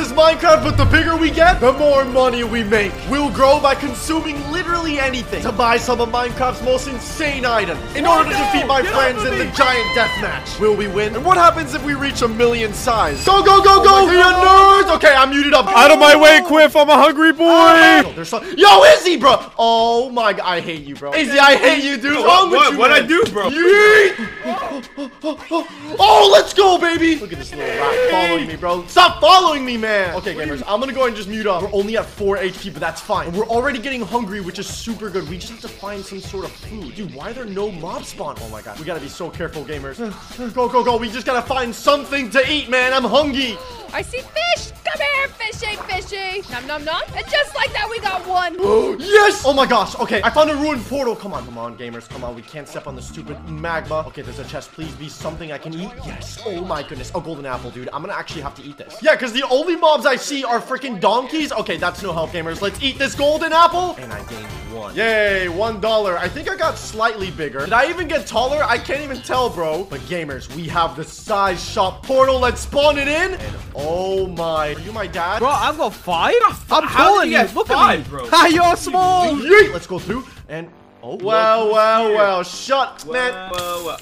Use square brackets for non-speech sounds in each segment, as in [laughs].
this is Minecraft, but the bigger we get, the more money we make. We'll grow by consuming literally anything to buy some of Minecraft's most insane items in order to defeat my Get friends in the giant death match. Will we win? And what happens if we reach a million size? Go, go, go, oh go, you nerds! Okay, I'm muted up. Out of my way, Quiff. I'm a hungry boy. Oh, There's so Yo, Izzy, bro! Oh my god, I hate you, bro. Izzy, I hate you, dude. What? you, What'd I do, bro? Yeet! Oh, let's go, baby! Look at this little rat following me, bro. Stop following me, man! Okay, gamers, I'm gonna go and just mute up. We're only at 4 HP, but that's fine. And we're already getting hungry, which is super good. We just have to find some sort of food. Dude, why are there no mob spawn? Oh my god, we gotta be so careful, gamers. [sighs] Go, go, go. We just gotta find something to eat, man. I'm hungry. I see fish. Come here, fishy, fishy. Nom nom nom. And just like that, we got one. [gasps] yes! Oh my gosh. Okay, I found a ruined portal. Come on, come on, gamers. Come on. We can't step on the stupid magma. Okay, there's a chest. Please be something I can eat. Yes. Oh my goodness. A golden apple, dude. I'm gonna actually have to eat this. Yeah, because the only mobs I see are freaking donkeys. Okay, that's no help, gamers. Let's eat this golden apple. And I gained one. Yay, one dollar. I think I got slightly bigger. Did I even get taller? I can't even tell, bro. But gamers, we have the size shop portal. Let's spawn it in. And oh my. Are you my dad? Bro, I've got five. I'm How taller did you you. Look five, at me. bro? [laughs] Ha, you're small. Yeet! Let's go through and oh well, well, well. Shut, man. Whoa, whoa.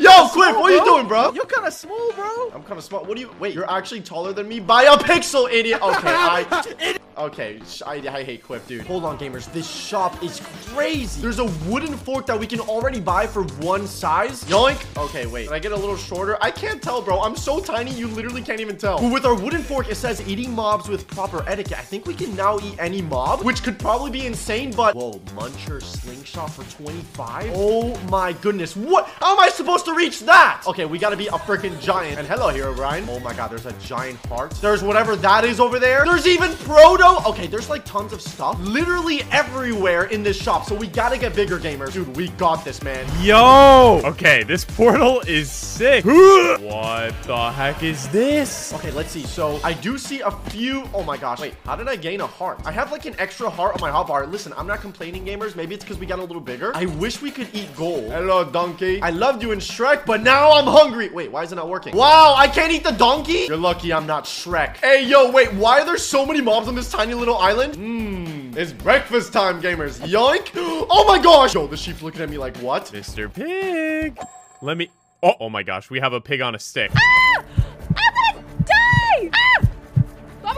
Yo, Cliff, what are you doing, bro? You're kind of small, bro. I'm kind of smart. What do you? Wait, you're actually taller than me by a pixel, idiot. Okay, [laughs] I. Okay, I, I hate Quiff, dude. Hold on, gamers. This shop is crazy. There's a wooden fork that we can already buy for one size. Yoink. Okay, wait. Can I get a little shorter? I can't tell, bro. I'm so tiny, you literally can't even tell. But with our wooden fork, it says eating mobs with proper etiquette. I think we can now eat any mob, which could probably be insane, but... Whoa, Muncher Slingshot for 25? Oh my goodness. What? How am I supposed to reach that? Okay, we gotta be a freaking giant. And hello, Herobrine. Oh my god, there's a giant heart. There's whatever that is over there. There's even Proto. Okay, there's like tons of stuff literally everywhere in this shop. So we gotta get bigger, gamers. Dude, we got this, man. Yo. Okay, this portal is sick. [gasps] what the heck is this? Okay, let's see. So I do see a few. Oh my gosh. Wait, how did I gain a heart? I have like an extra heart on my hotbar. Listen, I'm not complaining, gamers. Maybe it's because we got a little bigger. I wish we could eat gold. Hello, donkey. I loved you in Shrek, but now I'm hungry. Wait, why is it not working? Wow, I can't eat the donkey? You're lucky I'm not Shrek. Hey, yo, wait, why are there so many mobs on this tiny little island? Mmm, it's breakfast time, gamers. Yoink. Oh my gosh. Yo, the sheep's looking at me like, what? Mr. Pig. Let me. Oh, oh my gosh, we have a pig on a stick. Ah!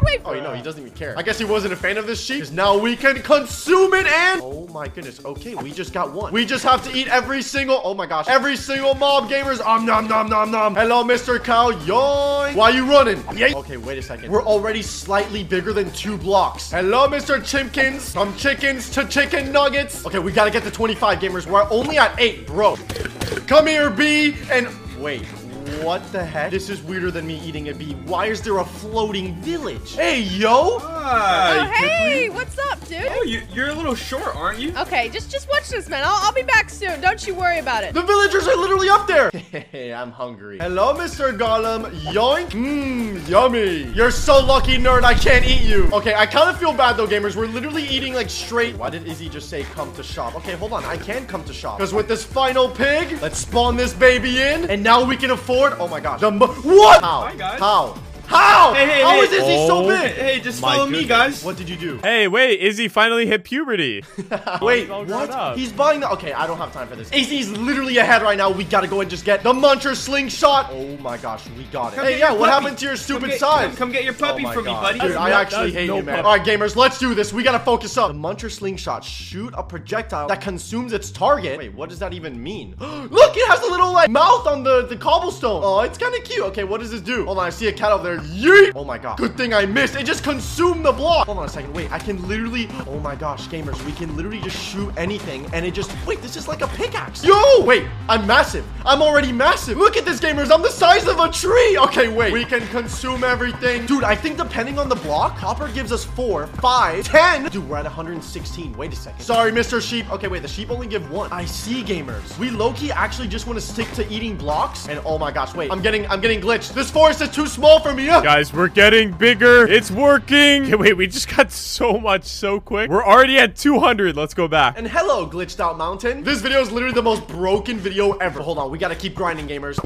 Bob, wait Oh, you know, he doesn't even care. I guess he wasn't a fan of this sheep. Because now we can consume it and... Oh my goodness. Okay, we just got one. We just have to eat every single... Oh my gosh. Every single mob gamers. Um, nom, nom, nom, nom. Hello, Mr. Cow. Yoink. Why are you running? Yay. Okay, wait a second. We're already slightly bigger than two blocks. Hello, Mr. Chimkins. From chickens to chicken nuggets. Okay, we gotta get to 25 gamers. We're only at eight, bro. Come here, B. And wait. What the heck? This is weirder than me eating a bee. Why is there a floating village? Hey, yo! Hi. Oh, hey, what's up, dude? Oh, you, you're a little short, aren't you? Okay, just just watch this, man. I'll, I'll be back soon. Don't you worry about it. The villagers are literally up there! [laughs] Hey, I'm hungry. Hello, Mr. Golem. Yoink. Mmm, yummy. You're so lucky, nerd. I can't eat you. Okay, I kind of feel bad, though, gamers. We're literally eating, like, straight. Why did Izzy just say come to shop? Okay, hold on. I can come to shop. Because with this final pig, let's spawn this baby in. And now we can afford... Oh, my gosh. The mo- what? How? Hi, guys. How? How? Hey, hey, How hey. is Izzy so Oh. big? Hey, just My follow me, guys. What did you do? Hey, wait, Izzy finally hit puberty. [laughs] [laughs] Wait, all what? up. He's buying the. Okay, I don't have time for this. AC's literally ahead right now. We gotta go and just get the Muncher slingshot. Oh my gosh, we got it. Come hey, yeah, what puppy. happened to your Come stupid get- size? Come, come get your puppy Oh my from me, buddy. Dude, I actually hate no you, man. puppy. All right, gamers, let's do this. We gotta focus up. The Muncher slingshot shoot a projectile that consumes its target. Wait, what does that even mean? [gasps] Look, it has a little like mouth on the the cobblestone. Oh, it's kind of cute. Okay, what does this do? Hold on, I see a cat over there. Yeet! Oh my god. Good thing I missed. It just consumed the block. Hold on a second. Wait, I can literally. Oh my gosh, gamers, we can literally just shoot anything, and it just. Wait, this is like a pickaxe. Yo, wait, I'm massive. I'm already massive. Look at this, gamers. I'm the size of a tree. Okay, wait. We can consume everything, dude. I think depending on the block, copper gives us four, five, ten. Dude, we're at 116. Wait a second. Sorry, Mr. Sheep. Okay, wait. The sheep only give one. I see, gamers. We low-key actually just want to stick to eating blocks. And oh my gosh, wait. I'm getting, I'm getting glitched. This forest is too small for me. Guys, we're getting bigger. It's working. Okay, [laughs] wait, we just got so much so quick. We're already at 200. Let's go back. And hello, glitched out mountain. This video is literally the most broken video ever. Hold on, we gotta keep grinding, gamers.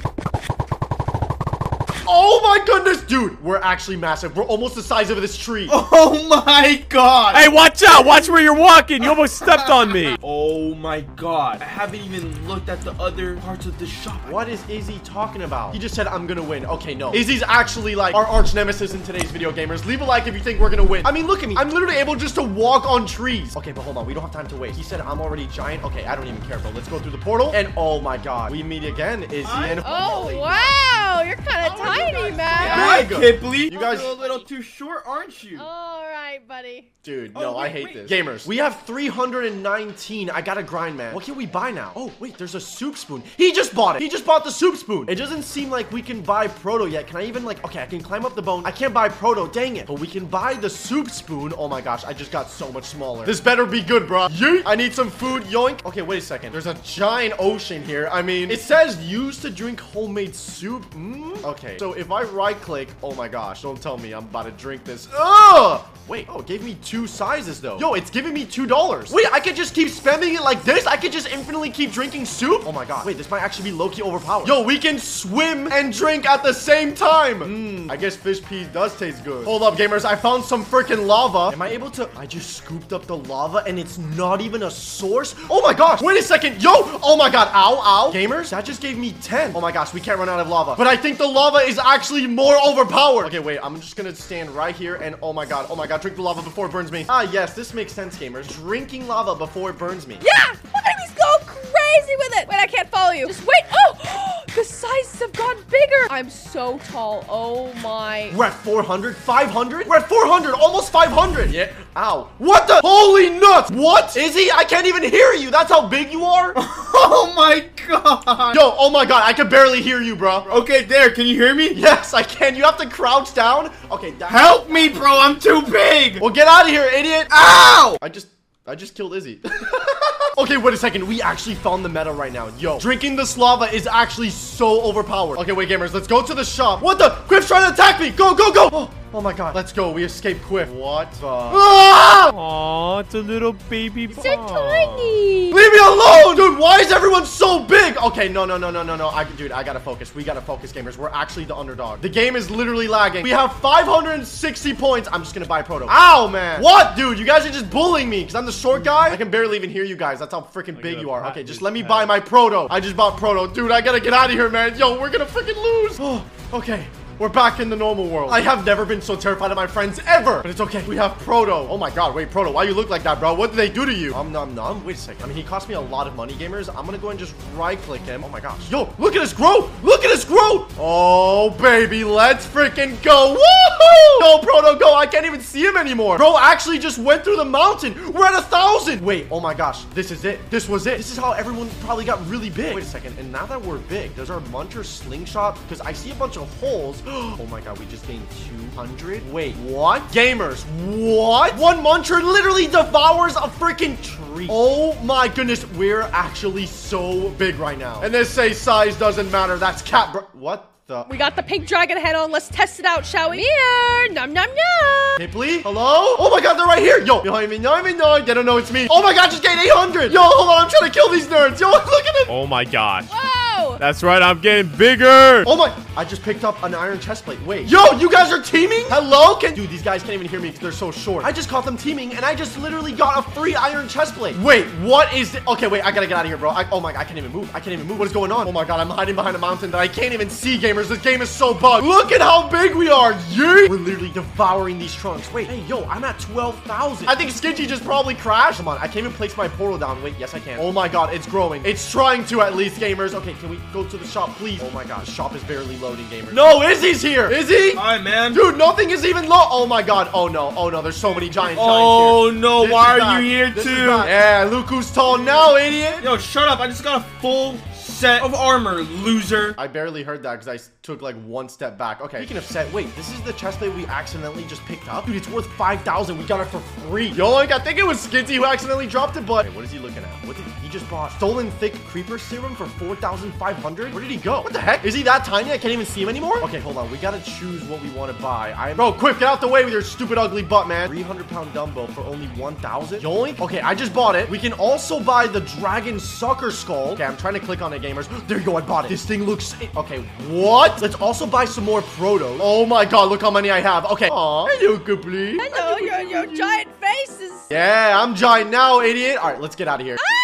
Oh my goodness, dude. We're actually massive. We're almost the size of this tree. [laughs] Oh my god. Hey, watch out! Watch where you're walking. You almost stepped on me. [laughs] Oh my god. I haven't even looked at the other parts of the shop. What is Izzy talking about? He just said, I'm gonna win. Okay, no. Izzy's actually like our arch nemesis in today's video, gamers. Leave a like if you think we're gonna win. I mean, look at me. I'm literally able just to walk on trees. Okay, but hold on. We don't have time to waste. He said, I'm already giant. Okay, I don't even care, bro. Let's go through the portal. And oh my god, we meet again, Izzy and Oh, Molly. Wow. You're kind of How are you tiny, guys man. Hi, Big. Kipley. You guys- You're a little too short, aren't you? All right, buddy. Dude, Oh, no, I hate wait. this. Gamers, we have 319. I gotta grind, man. What can we buy now? Oh, wait, there's a soup spoon. He just bought it. He just bought the soup spoon. It doesn't seem like we can buy Proto yet. Can I even, like, okay, I can climb up the bone. I can't buy Proto, dang it. But we can buy the soup spoon. Oh my gosh, I just got so much smaller. This better be good, bro. Yeet. I need some food, yoink. Okay, wait a second. There's a giant ocean here. I mean, it says used to drink homemade soup. Mm? Okay, so if I right click, oh my gosh, don't tell me I'm about to drink this. Ugh! Wait, oh, it gave me two sizes though. Yo, it's giving me two dollars. Wait, I could just keep spending it like this. I could just infinitely keep drinking soup. Oh my god. Wait, this might actually be low-key overpowered. Yo, we can swim and drink at the same time. Hmm, I guess fish pee does taste good. Hold up, gamers. I found some freaking lava. Am I able to? I just scooped up the lava and it's not even a source. Oh my gosh. Wait a second. Yo. Oh my god. Ow, ow. Gamers, that just gave me 10. Oh my gosh, we can't run out of lava. But I think the lava is actually more overpowered. Okay, wait. I'm just gonna stand right here and oh my god. Oh my god. Drink the lava before it burns me. Ah, yes. This makes sense, gamers. Drinking lava before it burns me. Yeah, look at me go crazy with it. Wait, I can't follow you. Just wait. Oh, [gasps] the sizes have gotten bigger. I'm so tall. Oh my. We're at 400, 500. We're at 400, almost 500. Yeah. Ow. What the? Holy nuts. What? Izzy, I can't even hear you. That's how big you are? [laughs] [laughs] Oh my god. Yo, oh my god, I can barely hear you, bro. Okay, there. Can you hear me? Yes, I can. You have to crouch down. Okay, that. Help me, bro. I'm too big. Well, get out of here, idiot. Ow! I just, I just killed Izzy. [laughs] okay, wait a second. We actually found the meta right now. Yo, drinking this lava is actually so overpowered. Okay, wait, gamers. Let's go to the shop. What the? Quiff's trying to attack me. Go, go, go. Oh, oh my god. Let's go. We escaped quick. What the? Ah! Aw, it's a little baby So ball. tiny. Leave me alone, dude. Why is everyone so big? Okay, no, no, no, no, no, no. I, dude, I gotta focus. We gotta focus, gamers. We're actually the underdog. The game is literally lagging. We have 560 points. I'm just gonna buy Proto. Ow, man. What, dude? You guys are just bullying me because I'm the short guy. I can barely even hear you guys. That's how freaking big you are. Okay, just let me buy my Proto. I just bought Proto, dude. I gotta get out of here, man. Yo, we're gonna freaking lose. Oh, [gasps] okay. We're back in the normal world. I have never been so terrified of my friends ever. But it's okay. We have Proto. Oh my god, wait, Proto, why you look like that, bro? What did they do to you? Um, nom, nom. Wait a second. I mean, he cost me a lot of money, gamers. I'm gonna go and just right-click him. Oh my gosh. Yo, look at us grow. Look at us grow. Oh, baby, let's freaking go. Woohoo! Go, Proto, go. I can't even see him anymore. Bro actually just went through the mountain. We're at a thousand. Wait, oh my gosh. This is it. This was it. This is how everyone probably got really big. Wait a second. And now that we're big, does our muncher slingshot? Because I see a bunch of holes. [gasps] Oh my god, we just gained 200. Wait, what? Gamers, what? One muncher literally devours a freaking tree. Oh my goodness, we're actually so big right now. And they say size doesn't matter. That's cat bro- What the? We got the pink dragon head on. Let's test it out, shall we? Here. Nom nom nom. Hey, please? Hello? Oh my god, they're right here. Yo, behind me, no, me, no. They don't know it's me. Oh my god, just gained 800. Yo, hold on, I'm trying to kill these nerds. Yo, [laughs] look at them. Oh my gosh. Whoa. That's right, I'm getting bigger. Oh my, I just picked up an iron chest plate. Wait, yo, you guys are teaming? Hello? Can, dude, these guys can't even hear me because they're so short. I just caught them teaming and I just literally got a free iron chest plate. Wait, what is it? Okay, wait, I gotta get out of here, bro. I, oh my, I can't even move. I can't even move. What is going on? Oh my god, I'm hiding behind a mountain that I can't even see, gamers. This game is so bugged. Look at how big we are. Yeet. We're literally devouring these trunks. Wait, hey, yo, I'm at 12,000. I think Skinty just probably crashed. Come on, I can't even place my portal down. Wait, yes, I can. Oh my god, it's growing. It's trying to at least, gamers. Okay, can we go to the shop, please? Oh my god, shop is barely loading, gamers. No, Izzy's here. Is he? Hi, man. Dude, nothing is even low. Oh my god. Oh no. Oh no. There's so many giant oh giants Oh, here. no, This why are bad. you here This too? Yeah, look who's tall now, idiot. Yo, shut up. I just got a full set of armor, loser. I barely heard that because I took like one step back. Okay. Speaking of set, wait, this is the chest plate we accidentally just picked up? Dude, it's worth 5,000. We got it for free. Yoink, I think it was Skinty who accidentally dropped it, but. Wait, what is he looking at? What did he just bought? Stolen thick creeper serum for 4,500? Where did he go? What the heck? Is he that tiny? I can't even see him anymore? Okay, hold on. We gotta choose what we want to buy. I Bro, quick, get out the way with your stupid ugly butt, man. 300 pound dumbbell for only 1,000? Yoink. Okay, I just bought it. We can also buy the dragon sucker skull. Okay, I'm trying to click on it, gamers. There you go, I bought it. This thing looks... Okay, what? Let's also buy some more proto. Oh my god, look how many I have. Okay. Aw, hello, Gooply. Hello, your, your giant faces. Yeah, I'm giant now, idiot. All right, let's get out of here. Ah, don't punch me.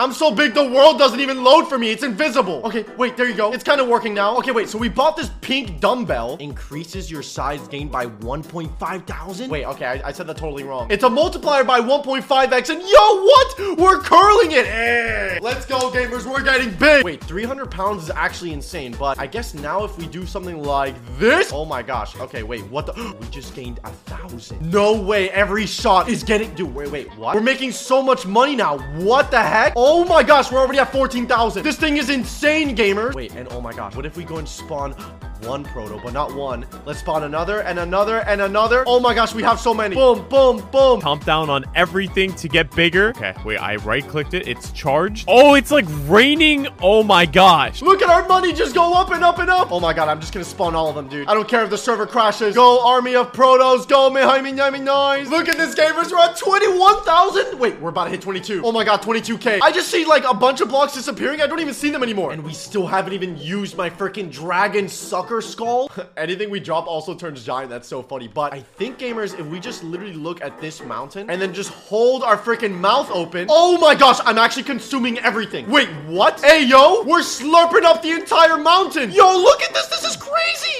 I'm so big the world doesn't even load for me. It's invisible. Okay, wait, there you go. It's kind of working now. Okay, wait, so we bought this pink dumbbell. Increases your size gain by 1.5 thousand. Wait, okay, I, I said that totally wrong. It's a multiplier by 1.5x and yo, what? We're curling it. Hey, let's go, gamers. We're getting big. Wait, 300 pounds is actually insane, but I guess now if we do something like this, oh my gosh. Okay, wait, what the? [gasps] We just gained a thousand. No way, every shot is getting, dude, wait, wait, what? We're making so much money now. What the heck? Oh Oh my gosh, we're already at 14,000. This thing is insane, gamers. Wait, and oh my gosh, what if we go and spawn one proto, but not one. Let's spawn another and another and another. Oh my gosh, we have so many. Boom, boom, boom. Pump down on everything to get bigger. Okay, wait, I right clicked it. It's charged. Oh, it's like raining. Oh my gosh. Look at our money just go up and up and up. Oh my god, I'm just gonna spawn all of them, dude. I don't care if the server crashes. Go, army of protos. Go, Mihaimi Yami Nice. Look at this, gamers. We're at 21,000. Wait, we're about to hit 22. Oh my god, 22k. I just see like a bunch of blocks disappearing. I don't even see them anymore. And we still haven't even used my freaking dragon sucker skull. [laughs] Anything we drop also turns giant. That's so funny. But I think, gamers, if we just literally look at this mountain and then just hold our freaking mouth open. Oh my gosh, I'm actually consuming everything. Wait, what? Hey, yo, we're slurping up the entire mountain. Yo, look at this. This.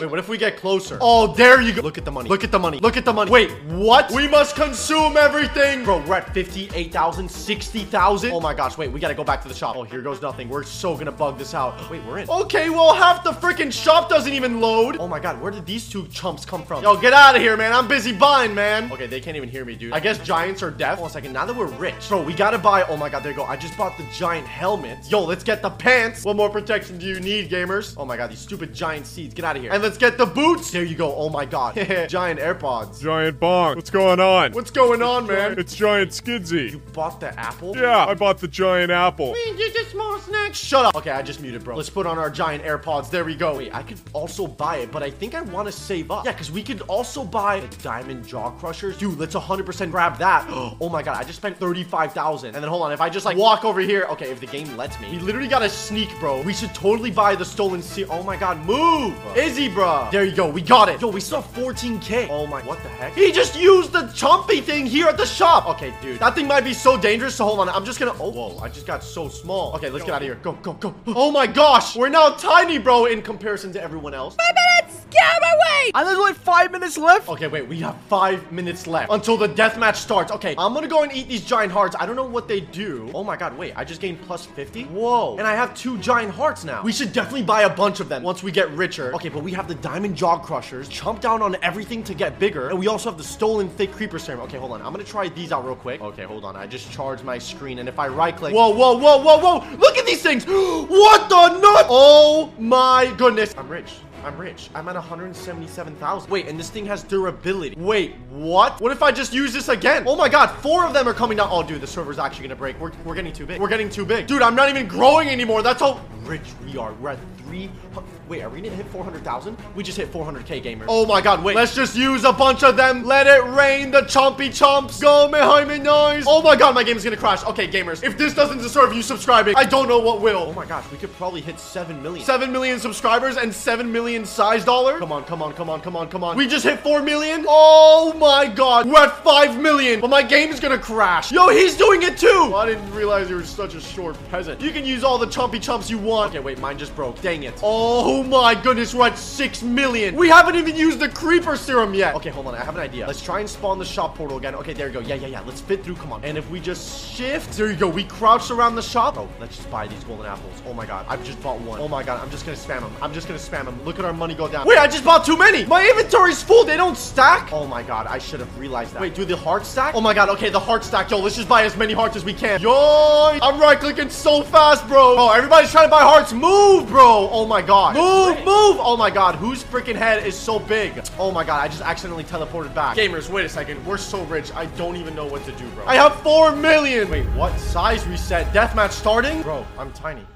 Wait, what if we get closer? Oh, there you go. Look at the money. Look at the money. Look at the money. Wait, what? We must consume everything. Bro, we're at 58,000, 60,000. Oh my gosh, wait, we gotta go back to the shop. Oh, here goes nothing. We're so gonna bug this out. Wait, we're in. Okay, well, half the freaking shop doesn't even load. Oh my god, where did these two chumps come from? Yo, get out of here, man. I'm busy buying, man. Okay, they can't even hear me, dude. I guess giants are deaf. Hold on a second. Now that we're rich, bro, we gotta buy. Oh my god, there you go. I just bought the giant helmet. Yo, let's get the pants. What more protection do you need, gamers? Oh my god, these stupid giant seeds. Get out of here. And let's get the boots. There you go. Oh my god. [laughs] giant AirPods. Giant bonk. What's going on? What's going on, man? It's Giant Skidsy. You bought the apple? Yeah, I bought the giant apple. Just a small snack. Shut up. Okay, I just muted, bro. Let's put on our giant AirPods. There we go. Wait, I could also buy it, but I think I want to save up. Yeah, because we could also buy the diamond jaw crushers. Dude, let's 100% grab that. [gasps] Oh my god, I just spent 35,000. And then hold on, if I just like walk over here. Okay, if the game lets me. We literally got to sneak, bro. We should totally buy the stolen sea. Oh my god, move. Izzy, bro. There you go. We got it. Yo, we still have 14k. Oh my, what the heck? He just used the chumpy thing here at the shop. Okay, dude. That thing might be so dangerous. So hold on. I'm just gonna. Oh, whoa. I just got so small. Okay, let's get out of here. Go, go, go. Oh my gosh. We're now tiny, bro, in comparison to everyone else. Five minutes. Get out of my way. And there's only five minutes left. Okay, wait, we have five minutes left until the deathmatch starts. Okay, I'm gonna go and eat these giant hearts. I don't know what they do. Oh my god, wait, I just gained plus 50? Whoa. And I have two giant hearts now. We should definitely buy a bunch of them once we get richer. Okay, but we have the diamond jaw crushers, chomp down on everything to get bigger, and we also have the stolen thick creeper serum. Okay, hold on. I'm gonna try these out real quick. Okay, hold on. I just charged my screen, and if I right click, whoa, whoa, whoa, whoa, whoa, look at these things. [gasps] what the nut? Oh my goodness. I'm rich. I'm rich. I'm at 177,000. Wait, and this thing has durability. Wait, what? What if I just use this again? Oh my god, four of them are coming down. Oh, dude, the server's actually gonna break. We're, we're getting too big. We're getting too big. Dude, I'm not even growing anymore. That's how rich we are. We're at 300. Wait, are we gonna hit 400,000? We just hit 400k gamers. Oh my god, wait. Let's just use a bunch of them. Let it rain, the chompy chomps. Go, Mehaime Nice. Oh my god, my game is gonna crash. Okay, gamers, if this doesn't deserve you subscribing, I don't know what will. Oh my gosh, we could probably hit 7 million. 7 million subscribers and 7 million size dollar. Come on, come on, come on, come on, come on. We just hit 4 million. Oh my god, we're at 5 million. But my game is gonna crash. Yo, he's doing it too. I didn't realize you were such a short peasant. You can use all the chompy chomps you want. Okay, wait, mine just broke. Dang it. Oh my goodness, we're at 6 million. We haven't even used the creeper serum yet. Okay, hold on. I have an idea. Let's try and spawn the shop portal again. Okay, there you go. Yeah, yeah, yeah. Let's fit through. Come on. And if we just shift, there you go. We crouch around the shop. Oh, let's just buy these golden apples. Oh my god. I've just bought one. Oh my god. I'm just gonna spam them. I'm just gonna spam them. Look at our money go down. Wait, I just bought too many. My inventory's full. They don't stack. Oh my god. I should have realized that. Wait, do the heart stack? Oh my god. Okay, the heart stack. Yo, let's just buy as many hearts as we can. Yo, I'm right clicking so fast, bro. Oh, everybody's trying to buy hearts. Move, bro. Oh my god. Move, move. Oh my god. Whose freaking head is so big? Oh my god. I just accidentally teleported back. Gamers, wait a second. We're so rich. I don't even know what to do, bro. I have 4 million. Wait, what? Size reset. Deathmatch starting? Bro, I'm tiny.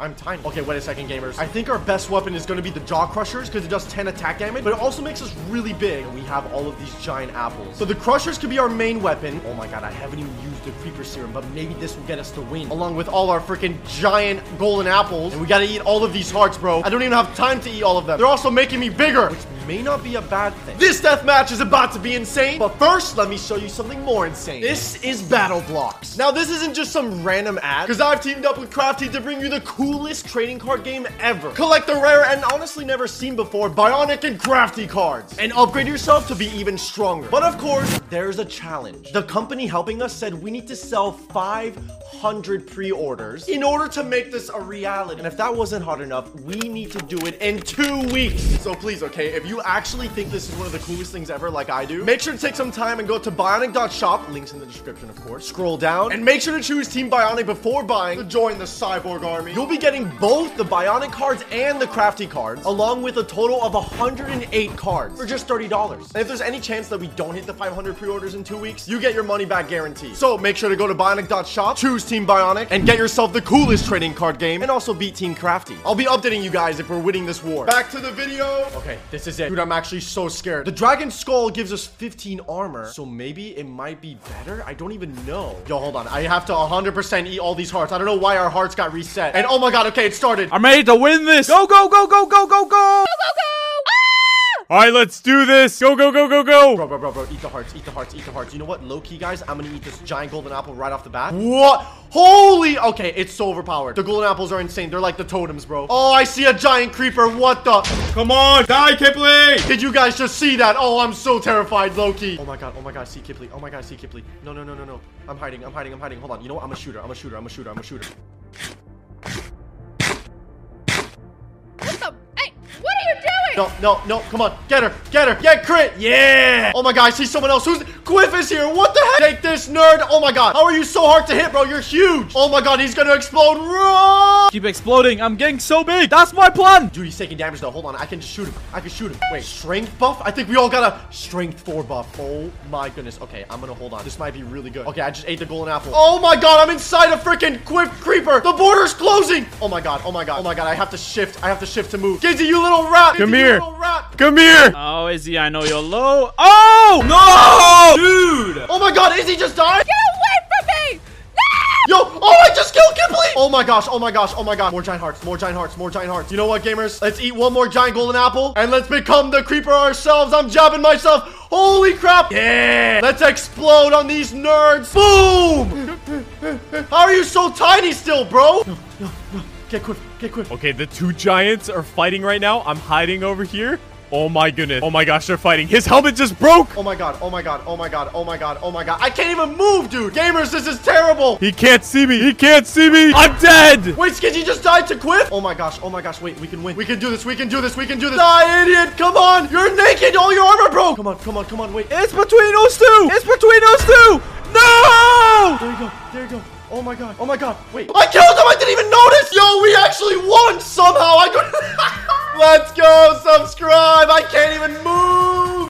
I'm tiny. Okay, wait a second, gamers. I think our best weapon is gonna be the Jaw Crushers because it does 10 attack damage, but it also makes us really big. And we have all of these giant apples. So the Crushers could be our main weapon. Oh my god, I haven't even used the Creeper Serum, but maybe this will get us the win. Along with all our freaking giant golden apples. And we gotta eat all of these hearts, bro. I don't even have time to eat all of them. They're also making me bigger, which may not be a bad thing. This death match is about to be insane, but first, let me show you something more insane. This is Battle Blocks. Now, this isn't just some random ad, because I've teamed up with Crafty to bring you the coolest trading card game ever. Collect the rare and honestly never seen before Bionic and Crafty cards, and upgrade yourself to be even stronger. But of course, there's a challenge. The company helping us said we need to sell 500 pre-orders in order to make this a reality. And if that wasn't hard enough, we need to do it in two weeks. So please, okay, if you actually think this is one of the coolest things ever like I do, make sure to take some time and go to bionic.shop, links in the description, of course. Scroll down and make sure to choose Team Bionic before buying to join the Cyborg Army. You'll be getting both the Bionic cards and the Crafty cards, along with a total of 108 cards for just $30. And if there's any chance that we don't hit the 500 pre-orders in two weeks, you get your money back guaranteed. So make sure to go to bionic.shop, choose Team Bionic, and get yourself the coolest trading card game, and also beat Team Crafty. I'll be updating you guys if we're winning this war. Back to the video. Okay, this is it. Dude, I'm actually so scared. The Dragon Skull gives us 15 armor, so maybe it might be better? I don't even know. Yo, hold on. I have to 100% eat all these hearts. I don't know why our hearts got reset. And oh my god, okay, it started. I'm ready to win this. Go, go, go, go, go, go, go. Go, go, go! Ah! All right, let's do this. Go, go, go, go, go. Bro, bro, bro, bro, eat the hearts, eat the hearts, eat the hearts. You know what? Low key, guys, I'm gonna eat this giant golden apple right off the bat. What? Holy! Okay, it's so overpowered. The golden apples are insane. They're like the totems, bro. Oh, I see a giant creeper. What the? Come on, die, Kipling. Did you guys just see that? Oh, I'm so terrified, Loki. Oh my god, oh my god, see Kipley. Oh my god, see Kipley. No, no, no, no, no. I'm hiding, I'm hiding, I'm hiding. Hold on. You know what? I'm a shooter, I'm a shooter, I'm a shooter, I'm a shooter. No, no, no, come on. Get her, get her, get crit. Yeah. Oh my god, I see someone else. Who's Quiff is here. What the heck? Take this, nerd. Oh my god. How are you so hard to hit, bro? You're huge. Oh my god, he's gonna explode. Run. Keep exploding. I'm getting so big. That's my plan. Dude, he's taking damage though. Hold on, I can just shoot him. I can shoot him. Wait, strength buff? I think we all got a strength 4 buff. Oh my goodness. Okay, I'm gonna hold on. This might be really good. Okay, I just ate the golden apple. Oh my god, I'm inside a freaking Quiff creeper. The border's closing. Oh my god, oh my god, oh my god. I have to shift. I have to shift to move. Gizzy, you little rat. Come Gizzy, you here. little rat. Come here. Oh, Izzy, I know you're low. Oh! No, dude. Oh my god, is he just dying? Get away from me! No! Yo, oh, I just killed Kipley! Oh my gosh, oh my gosh, oh my god. More giant hearts, more giant hearts, more giant hearts. You know what, gamers? Let's eat one more giant golden apple, and let's become the creeper ourselves. I'm jabbing myself. Holy crap. Yeah. Let's explode on these nerds. Boom! How are you so tiny still, bro? No, no, no. Get quick, get quick. Okay, the two giants are fighting right now. I'm hiding over here. Oh my goodness. Oh my gosh, they're fighting. His helmet just broke. Oh my god, oh my god, oh my god, oh my god, oh my god. I can't even move, dude. Gamers, this is terrible. He can't see me. He can't see me. I'm dead. Wait, Skidgy just died to Quiff? Oh my gosh, oh my gosh, wait, we can win. We can do this, we can do this, we can do this. Die, idiot, come on. You're naked, all your armor broke. Come on, come on, come on, wait. It's between those two. It's between those two. No. There you go, there you go. Oh my god, oh my god, wait. I killed him, I didn't even notice. Yo, we actually won somehow. I [laughs] Let's go, subscribe. I can't even move.